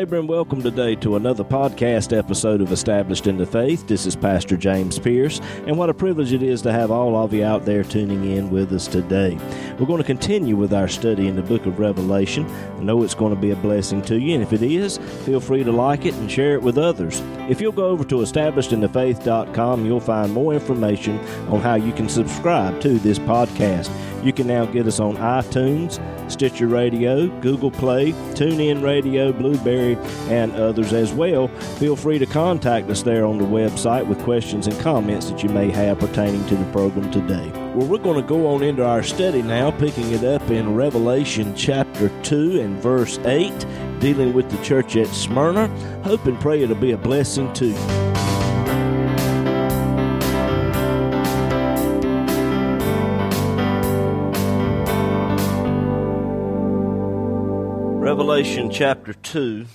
Neighbor, and welcome today to another podcast episode of Established in the Faith. This is Pastor James Pierce, and what a privilege it is to have all of you out there tuning in with us today. We're going to continue with our study in the book of Revelation. I know it's going to be a blessing to you, and if it is, feel free to like it and share it with others. If you'll go over to establishedinthefaith.com, you'll find more information on how you can subscribe to this podcast. You can now get us on iTunes, Stitcher Radio, Google Play, TuneIn Radio, Blubrry, and others as well. Feel free to contact us there on the website with questions and comments that you may have pertaining to the program today. Well, we're going to go on into our study now, picking it up in Revelation chapter 2 and verse 8, dealing with the church at Smyrna. Hope and pray it'll be a blessing to you. Revelation chapter 2.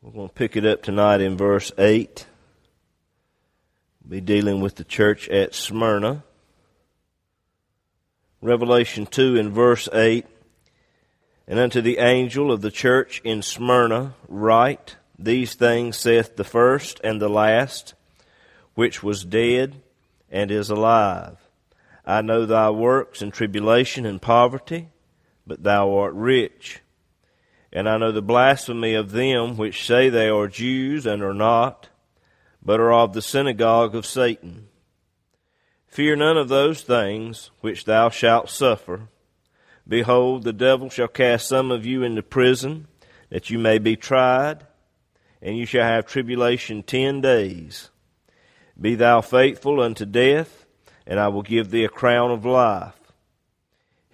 We're going to pick it up tonight in verse 8. We'll be dealing with the church at Smyrna. Revelation 2 in verse 8. And unto the angel of the church in Smyrna write, These things saith the first and the last, which was dead and is alive. I know thy works and tribulation and poverty, but thou art rich. And I know the blasphemy of them which say they are Jews and are not, but are of the synagogue of Satan. Fear none of those things which thou shalt suffer. Behold, the devil shall cast some of you into prison, that you may be tried, and you shall have tribulation ten days. Be thou faithful unto death, and I will give thee a crown of life.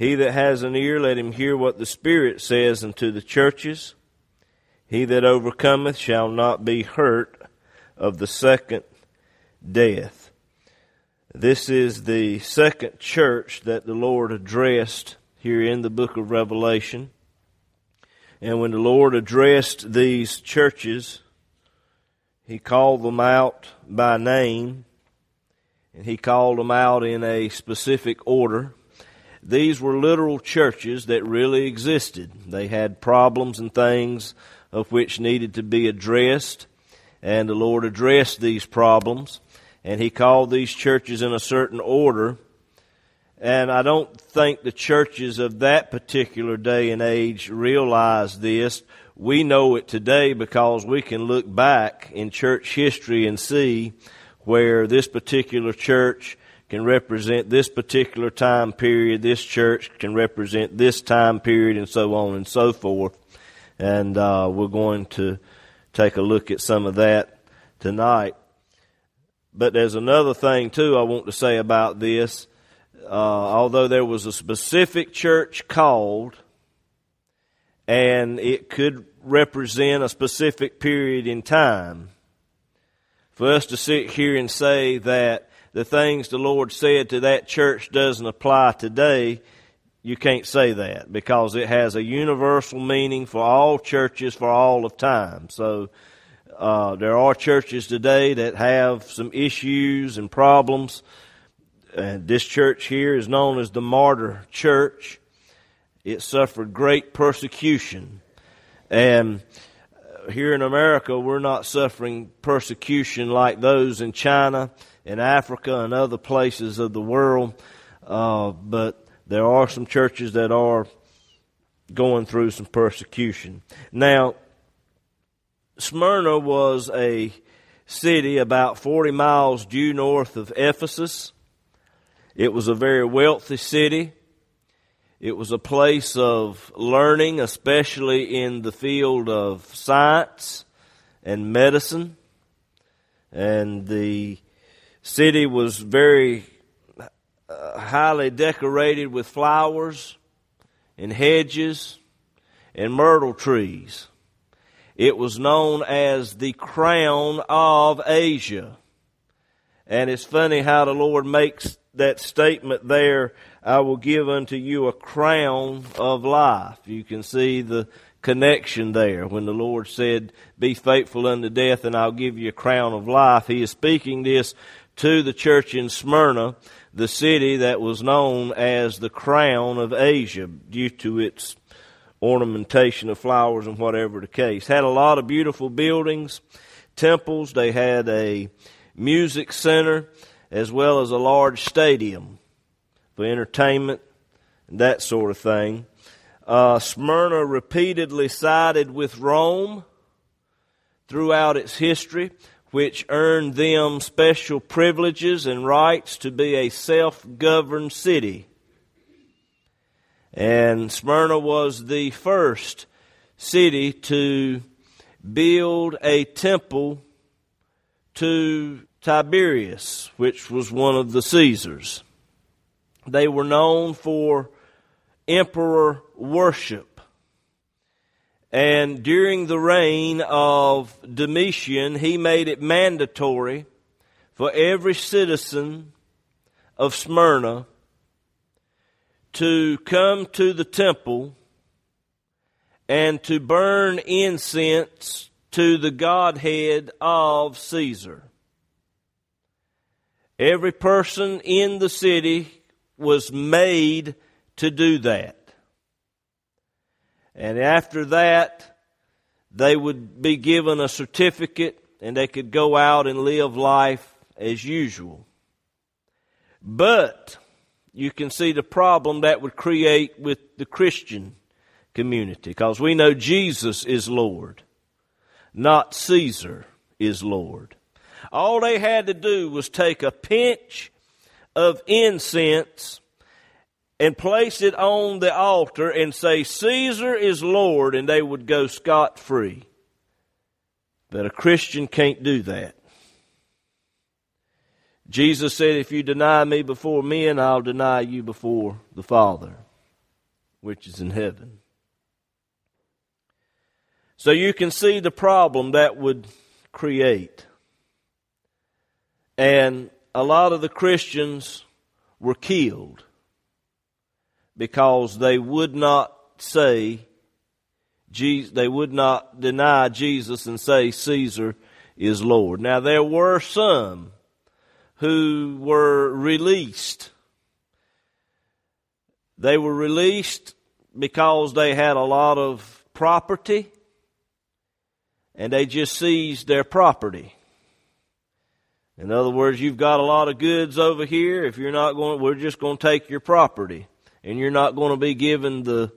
He that has an ear, let him hear what the Spirit says unto the churches. He that overcometh shall not be hurt of the second death. This is the second church that the Lord addressed here in the book of Revelation. And when the Lord addressed these churches, He called them out by name, and He called them out in a specific order. These were literal churches that really existed. They had problems and things of which needed to be addressed, and the Lord addressed these problems, and He called these churches in a certain order. And I don't think the churches of that particular day and age realized this. We know it today because we can look back in church history and see where this particular church can represent this particular time period, this church can represent this time period, and so on and so forth. And uh, we're going to take a look at some of that tonight. But there's another thing, too, I want to say about this. Uh, although there was a specific church called, and it could represent a specific period in time, for us to sit here and say that the things the Lord said to that church doesn't apply today, you can't say that because it has a universal meaning for all churches for all of time. So uh, there are churches today that have some issues and problems. And this church here is known as the Martyr Church. It suffered great persecution. And here in America, we're not suffering persecution like those in China in Africa and other places of the world. Uh, but there are some churches that are going through some persecution. Now, Smyrna was a city about 40 miles due north of Ephesus. It was a very wealthy city. It was a place of learning, especially in the field of science and medicine. And the city was very uh, highly decorated with flowers and hedges and myrtle trees. It was known as the crown of Asia. And it's funny how the Lord makes that statement there, I will give unto you a crown of life. You can see the connection there. When the Lord said, Be faithful unto death, and I'll give you a crown of life, He is speaking this to the church in Smyrna, the city that was known as the crown of Asia due to its ornamentation of flowers and whatever the case. Had a lot of beautiful buildings, temples. They had a music center as well as a large stadium for entertainment and that sort of thing. Uh, Smyrna repeatedly sided with Rome throughout its history, which earned them special privileges and rights to be a self governed city. And Smyrna was the first city to build a temple to Tiberius, which was one of the Caesars. They were known for emperor worship. And during the reign of Domitian, he made it mandatory for every citizen of Smyrna to come to the temple and to burn incense to the Godhead of Caesar. Every person in the city was made to do that. And after that, they would be given a certificate and they could go out and live life as usual. But you can see the problem that would create with the Christian community because we know Jesus is Lord, not Caesar is Lord. All they had to do was take a pinch of incense and place it on the altar and say, Caesar is Lord, and they would go scot free. But a Christian can't do that. Jesus said, If you deny me before men, I'll deny you before the Father, which is in heaven. So you can see the problem that would create. And a lot of the Christians were killed because they would not say, they would not deny Jesus and say Caesar is Lord. Now there were some who were released. They were released because they had a lot of property and they just seized their property. In other words, you've got a lot of goods over here. If you're not going, we're just going to take your property and you're not going to be given the,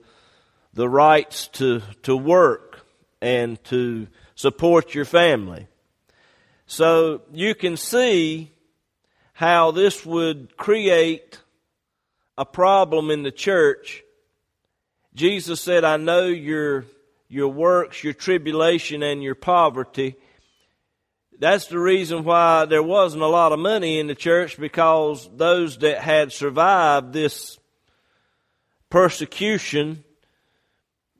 the rights to, to work and to support your family. So you can see how this would create a problem in the church. Jesus said, I know your, your works, your tribulation, and your poverty. That's the reason why there wasn't a lot of money in the church because those that had survived this persecution,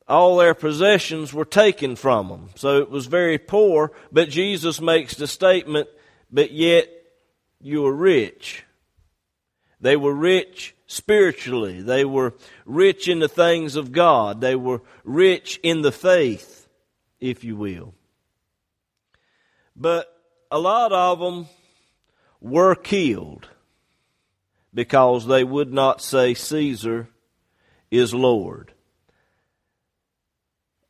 all their possessions were taken from them. So it was very poor, but Jesus makes the statement, but yet you were rich. They were rich spiritually. They were rich in the things of God. They were rich in the faith, if you will. But a lot of them were killed because they would not say Caesar is Lord.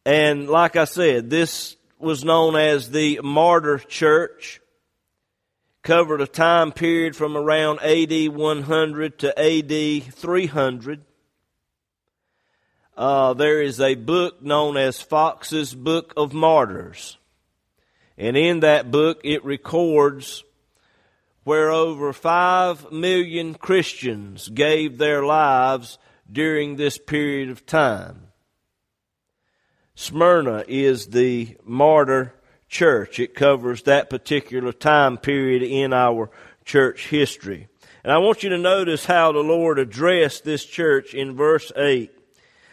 And like I said, this was known as the martyr church covered a time period from around AD 100 to AD 300. Uh, there is a book known as Foxe's Book of Martyrs. And in that book, it records where over 5 million Christians gave their lives during this period of time. Smyrna is the martyr church. It covers that particular time period in our church history. And I want you to notice how the Lord addressed this church in verse 8.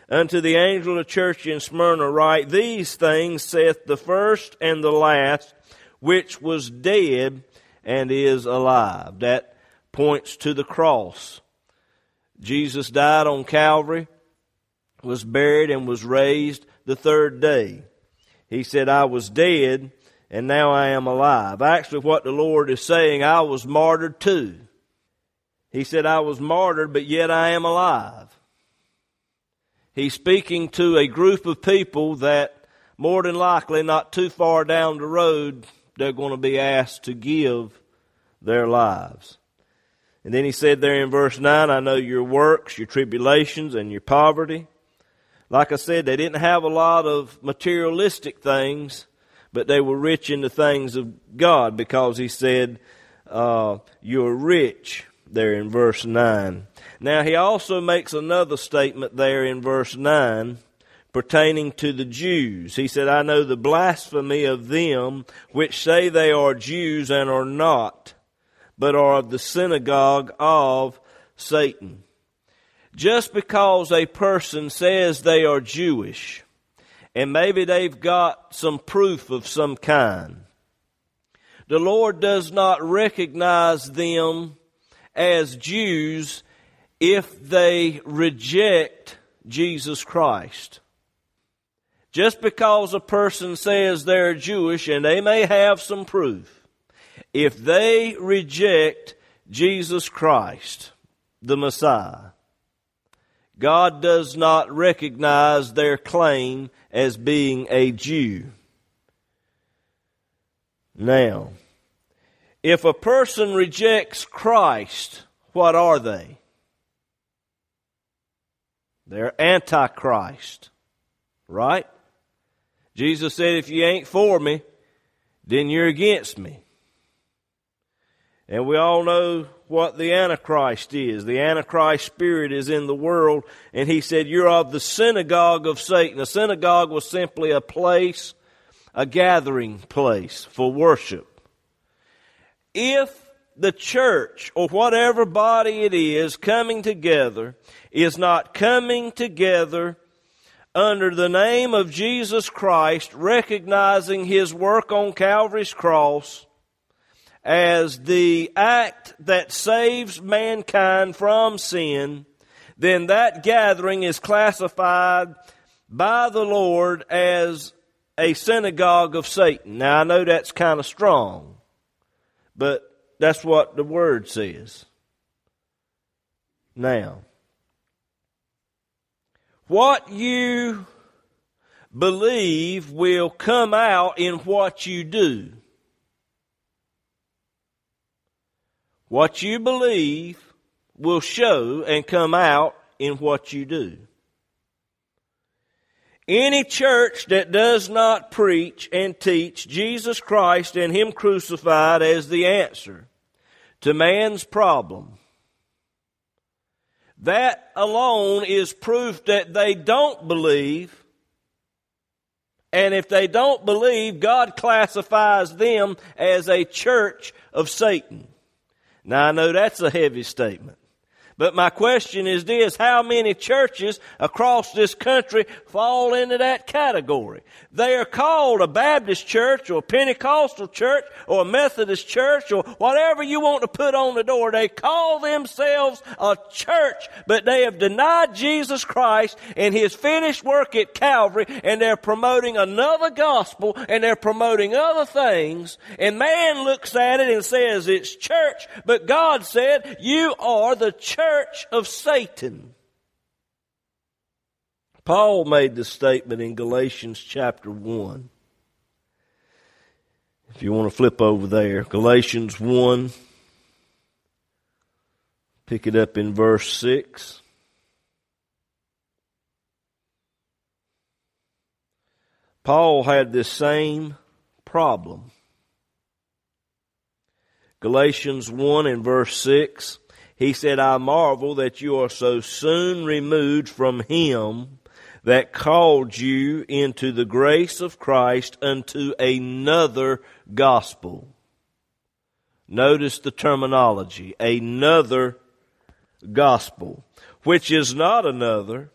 Unto the angel of the church in Smyrna write, These things saith the first and the last, which was dead and is alive. That points to the cross. Jesus died on Calvary, was buried, and was raised the third day. He said, I was dead and now I am alive. Actually, what the Lord is saying, I was martyred too. He said, I was martyred, but yet I am alive. He's speaking to a group of people that more than likely not too far down the road they're going to be asked to give their lives. And then he said there in verse 9, I know your works, your tribulations, and your poverty. Like I said, they didn't have a lot of materialistic things, but they were rich in the things of God because he said, uh, You're rich, there in verse 9. Now, he also makes another statement there in verse 9 pertaining to the Jews. He said, I know the blasphemy of them which say they are Jews and are not, but are the synagogue of Satan. Just because a person says they are Jewish, and maybe they've got some proof of some kind, the Lord does not recognize them as Jews if they reject Jesus Christ. Just because a person says they're Jewish and they may have some proof, if they reject Jesus Christ, the Messiah, God does not recognize their claim as being a Jew. Now, if a person rejects Christ, what are they? They're antichrist, right? Jesus said, if you ain't for me, then you're against me. And we all know what the Antichrist is. The Antichrist spirit is in the world, and he said, You're of the synagogue of Satan. A synagogue was simply a place, a gathering place for worship if the church or whatever body it is coming together is not coming together under the name of Jesus Christ, recognizing his work on Calvary's cross as the act that saves mankind from sin, then that gathering is classified by the Lord as a synagogue of Satan. Now I know that's kind of strong. But that's what the Word says. Now, what you believe will come out in what you do. What you believe will show and come out in what you do. Any church that does not preach and teach Jesus Christ and Him crucified as the answer to man's problem, that alone is proof that they don't believe. And if they don't believe, God classifies them as a church of Satan. Now I know that's a heavy statement. But my question is this, how many churches across this country fall into that category? They are called a Baptist church or a Pentecostal church or a Methodist church or whatever you want to put on the door. They call themselves a church, but they have denied Jesus Christ and His finished work at Calvary and they're promoting another gospel and they're promoting other things and man looks at it and says it's church, but God said you are the church church of Satan. Paul made the statement in Galatians chapter 1. If you want to flip over there, Galatians 1, pick it up in verse 6. Paul had this same problem. Galatians 1 and verse 6. He said, I marvel that you are so soon removed from him that called you into the grace of Christ unto another gospel. Notice the terminology, another gospel, which is not another,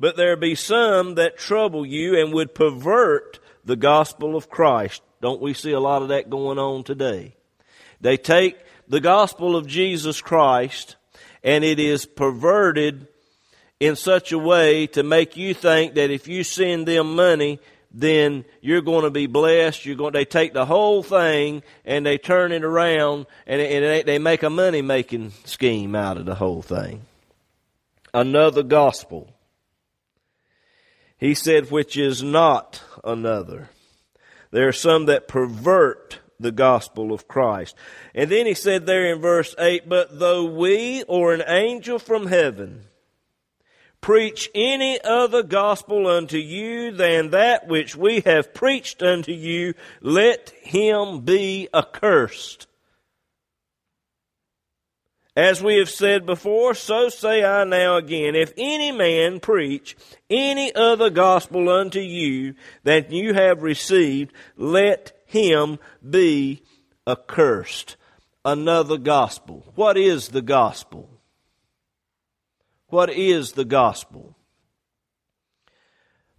but there be some that trouble you and would pervert the gospel of Christ. Don't we see a lot of that going on today? They take the gospel of Jesus Christ and it is perverted in such a way to make you think that if you send them money, then you're going to be blessed. You're going. They take the whole thing and they turn it around and, and they make a money making scheme out of the whole thing. Another gospel. He said, which is not another. There are some that pervert the gospel of Christ. And then he said there in verse 8, But though we or an angel from heaven preach any other gospel unto you than that which we have preached unto you, let him be accursed. As we have said before, so say I now again. If any man preach any other gospel unto you that you have received, let him be accursed. Another gospel. What is the gospel? What is the gospel?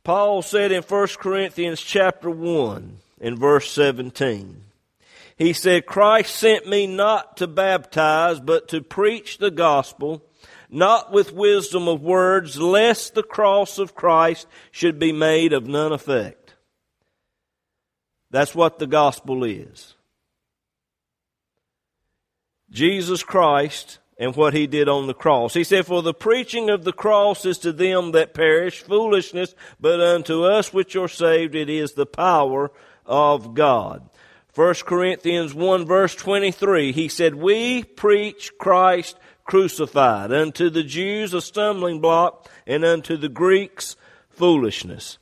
Paul said in 1 Corinthians chapter 1 in verse 17, he said, Christ sent me not to baptize, but to preach the gospel, not with wisdom of words, lest the cross of Christ should be made of none effect. That's what the gospel is. Jesus Christ and what he did on the cross. He said, For the preaching of the cross is to them that perish foolishness, but unto us which are saved it is the power of God. 1 Corinthians 1 verse 23, he said, We preach Christ crucified, unto the Jews a stumbling block, and unto the Greeks foolishness.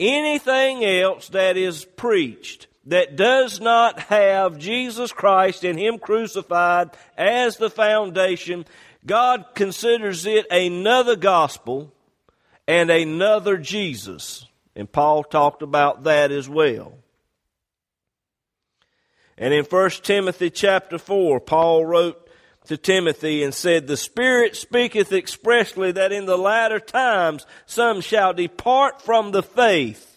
Anything else that is preached that does not have Jesus Christ and Him crucified as the foundation, God considers it another gospel and another Jesus. And Paul talked about that as well. And in 1 Timothy chapter 4, Paul wrote to Timothy and said, The Spirit speaketh expressly that in the latter times some shall depart from the faith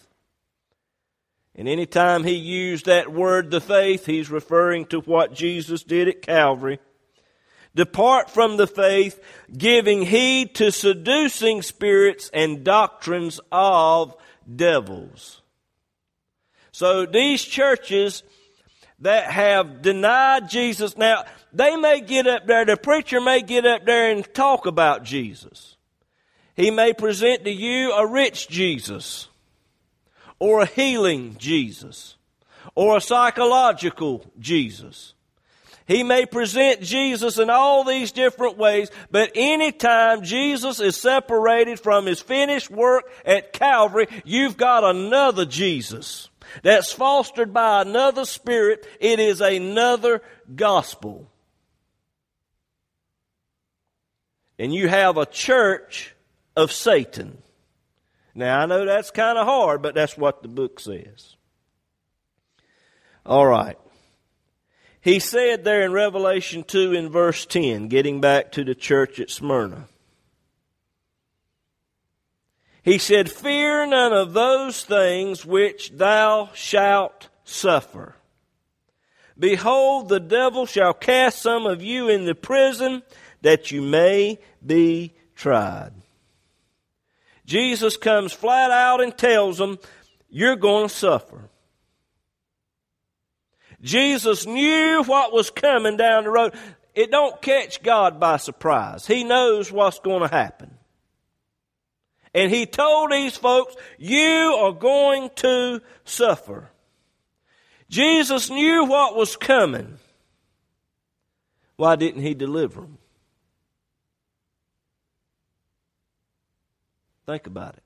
and anytime he used that word, the faith, he's referring to what Jesus did at Calvary. Depart from the faith, giving heed to seducing spirits and doctrines of devils. So these churches that have denied Jesus, now, they may get up there, the preacher may get up there and talk about Jesus. He may present to you a rich Jesus or a healing Jesus or a psychological Jesus. He may present Jesus in all these different ways, but anytime Jesus is separated from his finished work at Calvary, you've got another Jesus that's fostered by another spirit. It is another gospel. And you have a church of Satan. Now, I know that's kind of hard, but that's what the book says. All right. He said there in Revelation 2 in verse 10, getting back to the church at Smyrna. He said, Fear none of those things which thou shalt suffer. Behold, the devil shall cast some of you into prison that you may be tried. Jesus comes flat out and tells them, You're going to suffer. Jesus knew what was coming down the road. It don't catch God by surprise. He knows what's going to happen. And he told these folks, You are going to suffer. Jesus knew what was coming. Why didn't he deliver them? Think about it.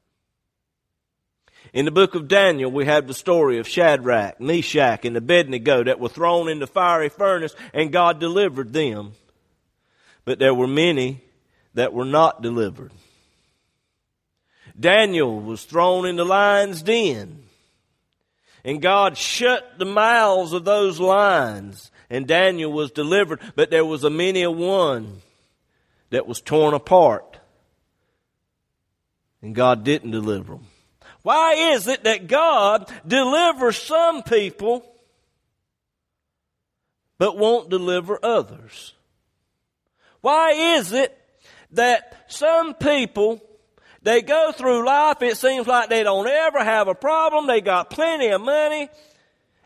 In the book of Daniel, we have the story of Shadrach, Meshach, and Abednego that were thrown in the fiery furnace, and God delivered them. But there were many that were not delivered. Daniel was thrown in the lion's den, and God shut the mouths of those lions, and Daniel was delivered, but there was a many a one that was torn apart and God didn't deliver them. Why is it that God delivers some people but won't deliver others? Why is it that some people they go through life, it seems like they don't ever have a problem, they got plenty of money,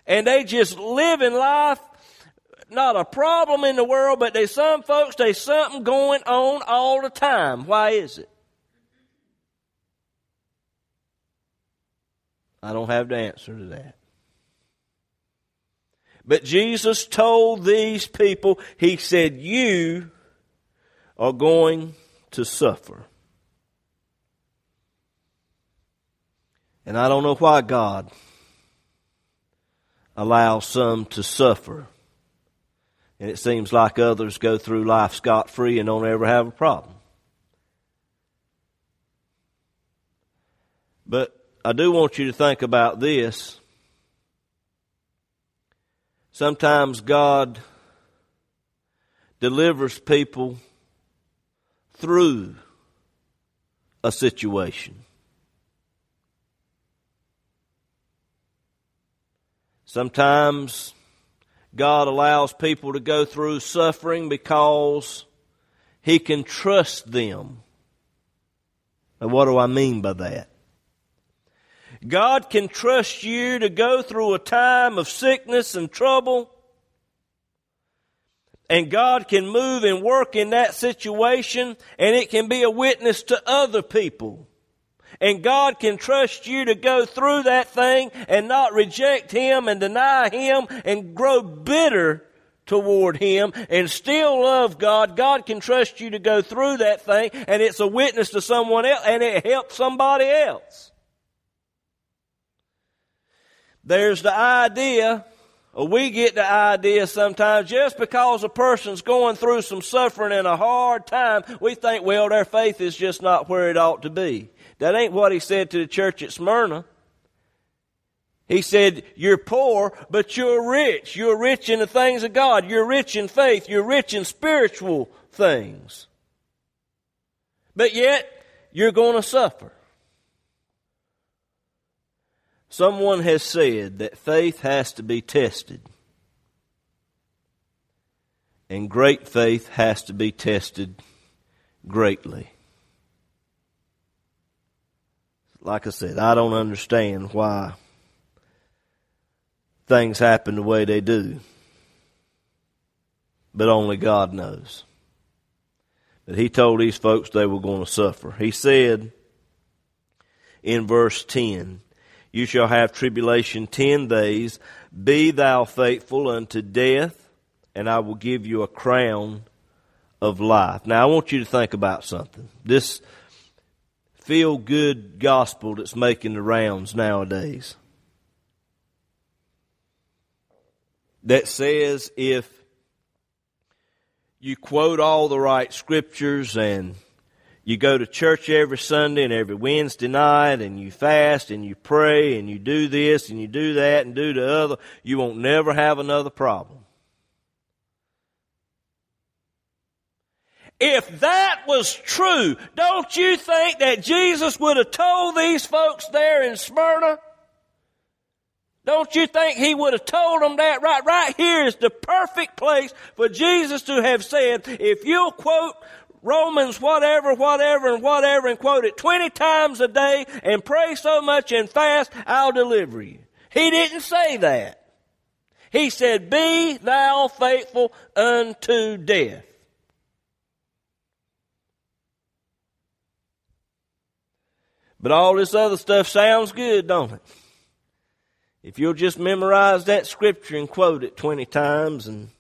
and they just live in life not a problem in the world, but there's some folks, there's something going on all the time. Why is it? I don't have the answer to that. But Jesus told these people, He said, You are going to suffer. And I don't know why God allows some to suffer. And it seems like others go through life scot free and don't ever have a problem. But I do want you to think about this. Sometimes God delivers people through a situation. Sometimes God allows people to go through suffering because He can trust them. Now, what do I mean by that? God can trust you to go through a time of sickness and trouble. And God can move and work in that situation and it can be a witness to other people. And God can trust you to go through that thing and not reject Him and deny Him and grow bitter toward Him and still love God. God can trust you to go through that thing and it's a witness to someone else and it helps somebody else. There's the idea, or we get the idea sometimes, just because a person's going through some suffering and a hard time, we think, well, their faith is just not where it ought to be. That ain't what he said to the church at Smyrna. He said, You're poor, but you're rich. You're rich in the things of God. You're rich in faith. You're rich in spiritual things. But yet, you're going to suffer. Someone has said that faith has to be tested. And great faith has to be tested greatly. Like I said, I don't understand why things happen the way they do. But only God knows. But he told these folks they were going to suffer. He said in verse 10, you shall have tribulation ten days. Be thou faithful unto death, and I will give you a crown of life. Now, I want you to think about something. This feel good gospel that's making the rounds nowadays. That says if you quote all the right scriptures and you go to church every Sunday and every Wednesday night and you fast and you pray and you do this and you do that and do the other, you won't never have another problem. If that was true, don't you think that Jesus would have told these folks there in Smyrna? Don't you think he would have told them that right? Right here is the perfect place for Jesus to have said, if you'll quote Romans whatever, whatever, and whatever, and quote it 20 times a day and pray so much and fast, I'll deliver you. He didn't say that. He said, Be thou faithful unto death. But all this other stuff sounds good, don't it? If you'll just memorize that scripture and quote it 20 times and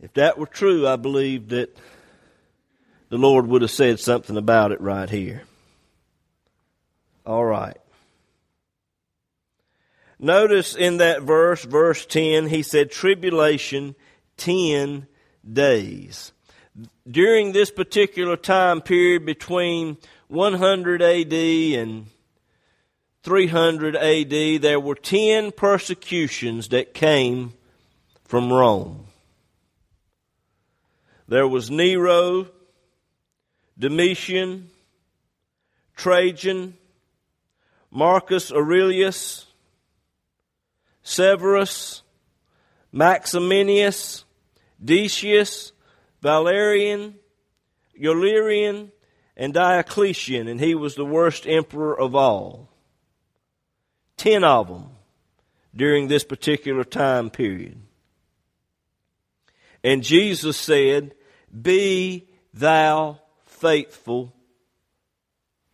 If that were true, I believe that the Lord would have said something about it right here. All right. Notice in that verse, verse 10, he said tribulation 10 days. During this particular time period between 100 AD and 300 AD, there were 10 persecutions that came from Rome. There was Nero, Domitian, Trajan, Marcus Aurelius, Severus, Maximinius, Decius, Valerian, Galerian, and Diocletian, and he was the worst emperor of all. Ten of them during this particular time period. And Jesus said, be thou faithful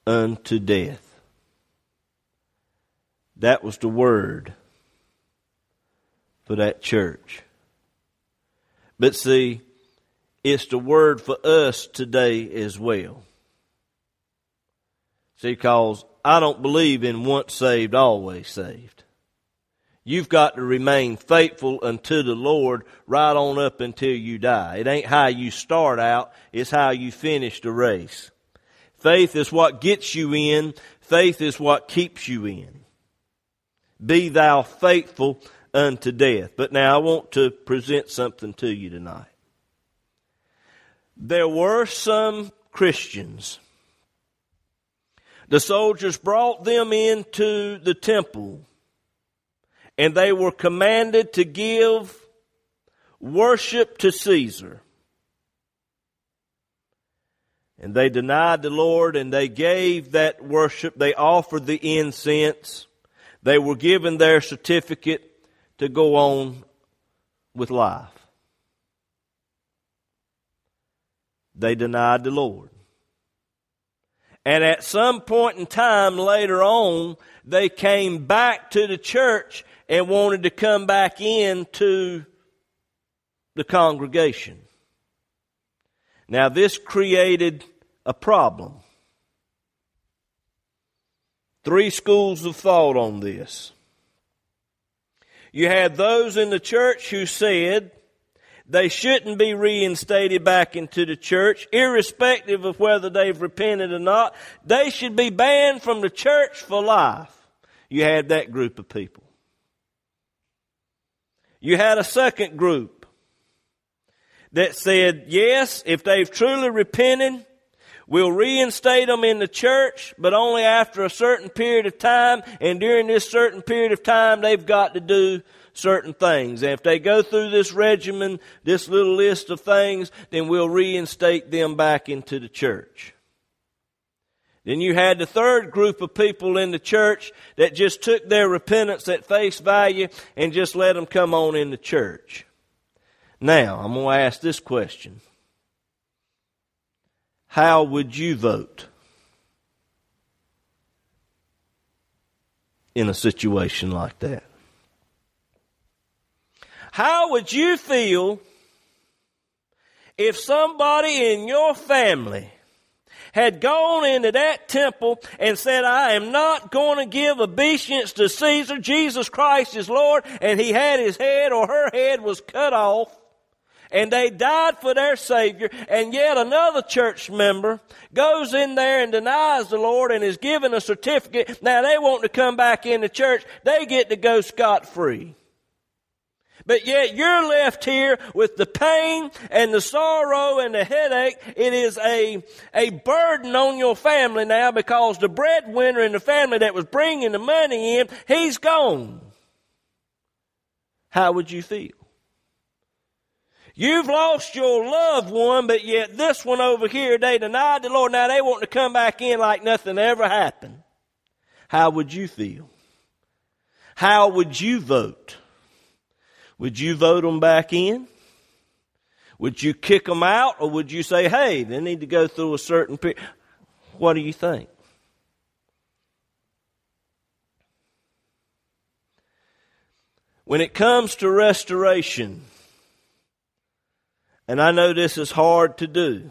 unto death. That was the word for that church. But see, it's the word for us today as well. See, because I don't believe in once saved, always saved. You've got to remain faithful unto the Lord right on up until you die. It ain't how you start out, it's how you finish the race. Faith is what gets you in, faith is what keeps you in. Be thou faithful unto death. But now I want to present something to you tonight. There were some Christians. The soldiers brought them into the temple and they were commanded to give worship to Caesar. And they denied the Lord and they gave that worship. They offered the incense. They were given their certificate to go on with life. They denied the Lord. And at some point in time later on, they came back to the church and wanted to come back into the congregation. Now, this created a problem. Three schools of thought on this. You had those in the church who said they shouldn't be reinstated back into the church, irrespective of whether they've repented or not. They should be banned from the church for life. You had that group of people. You had a second group that said, yes, if they've truly repented, we'll reinstate them in the church, but only after a certain period of time, and during this certain period of time, they've got to do certain things. And if they go through this regimen, this little list of things, then we'll reinstate them back into the church. Then you had the third group of people in the church that just took their repentance at face value and just let them come on in the church. Now, I'm going to ask this question. How would you vote in a situation like that? How would you feel if somebody in your family had gone into that temple and said, I am not going to give obedience to Caesar. Jesus Christ is Lord. And he had his head or her head was cut off. And they died for their Savior. And yet another church member goes in there and denies the Lord and is given a certificate. Now they want to come back in the church. They get to go scot free. But yet you're left here with the pain and the sorrow and the headache. It is a, a burden on your family now because the breadwinner in the family that was bringing the money in, he's gone. How would you feel? You've lost your loved one, but yet this one over here, they denied the Lord. Now they want to come back in like nothing ever happened. How would you feel? How would you vote? Would you vote them back in? Would you kick them out or would you say, hey, they need to go through a certain period? What do you think? When it comes to restoration, and I know this is hard to do,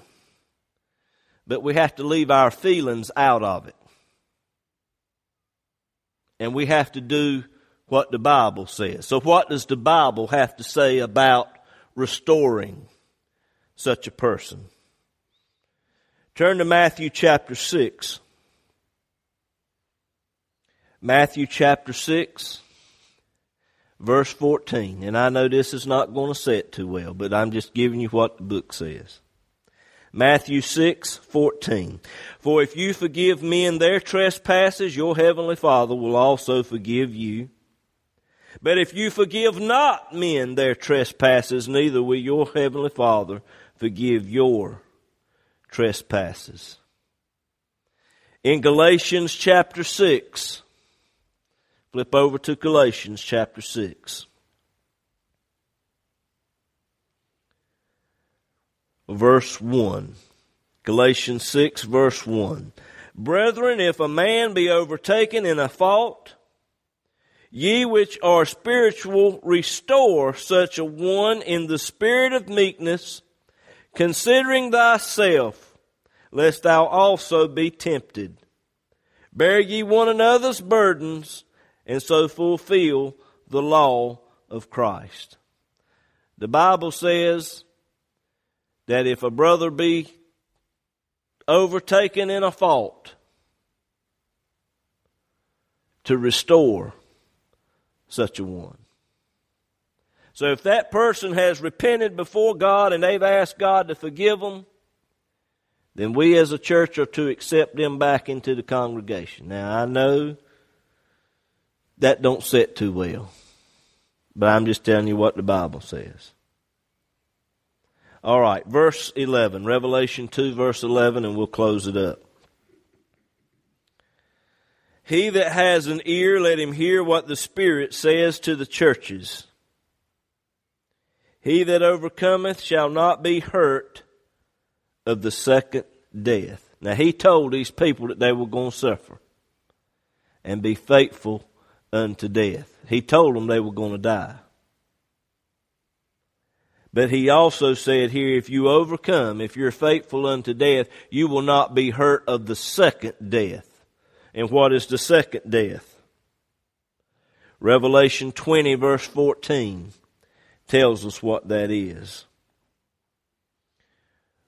but we have to leave our feelings out of it. And we have to do what the Bible says. So, what does the Bible have to say about restoring such a person? Turn to Matthew chapter 6. Matthew chapter 6, verse 14. And I know this is not going to it too well, but I'm just giving you what the book says. Matthew 6, 14. For if you forgive men their trespasses, your heavenly Father will also forgive you. But if you forgive not men their trespasses, neither will your heavenly Father forgive your trespasses. In Galatians chapter 6, flip over to Galatians chapter 6. Verse 1. Galatians 6, verse 1. Brethren, if a man be overtaken in a fault, ye which are spiritual, restore such a one in the spirit of meekness, considering thyself, lest thou also be tempted. Bear ye one another's burdens, and so fulfill the law of Christ. The Bible says that if a brother be overtaken in a fault, to restore such a one. So if that person has repented before God and they've asked God to forgive them, then we as a church are to accept them back into the congregation. Now I know that don't sit too well. But I'm just telling you what the Bible says. All right, verse 11, Revelation 2, verse 11, and we'll close it up. He that has an ear, let him hear what the Spirit says to the churches. He that overcometh shall not be hurt of the second death. Now, he told these people that they were going to suffer and be faithful unto death. He told them they were going to die. But he also said here, if you overcome, if you're faithful unto death, you will not be hurt of the second death. And what is the second death? Revelation 20 verse 14 tells us what that is.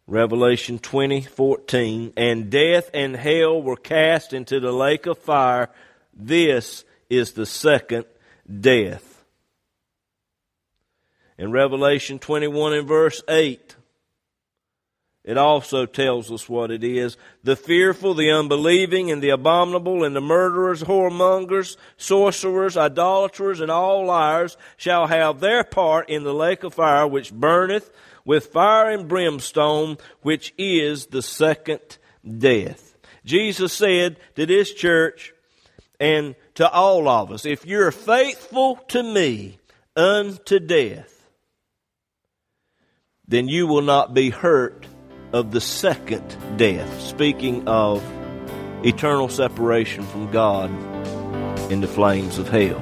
Revelation 20, 14. And death and hell were cast into the lake of fire. This is the second death. In Revelation 21 and verse 8, it also tells us what it is. The fearful, the unbelieving, and the abominable, and the murderers, whoremongers, sorcerers, idolaters, and all liars shall have their part in the lake of fire which burneth with fire and brimstone, which is the second death. Jesus said to this church and to all of us, if you're faithful to me unto death, then you will not be hurt of the second death. Speaking of eternal separation from God in the flames of hell.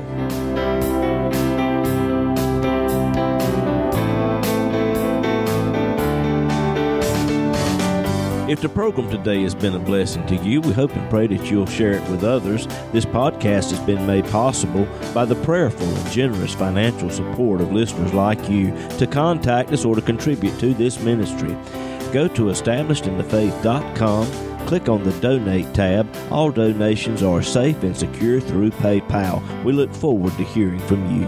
If the program today has been a blessing to you, we hope and pray that you'll share it with others. This podcast has been made possible by the prayerful and generous financial support of listeners like you. To contact us or to contribute to this ministry, go to establishedinthefaith.com, click on the Donate tab. All donations are safe and secure through PayPal. We look forward to hearing from you.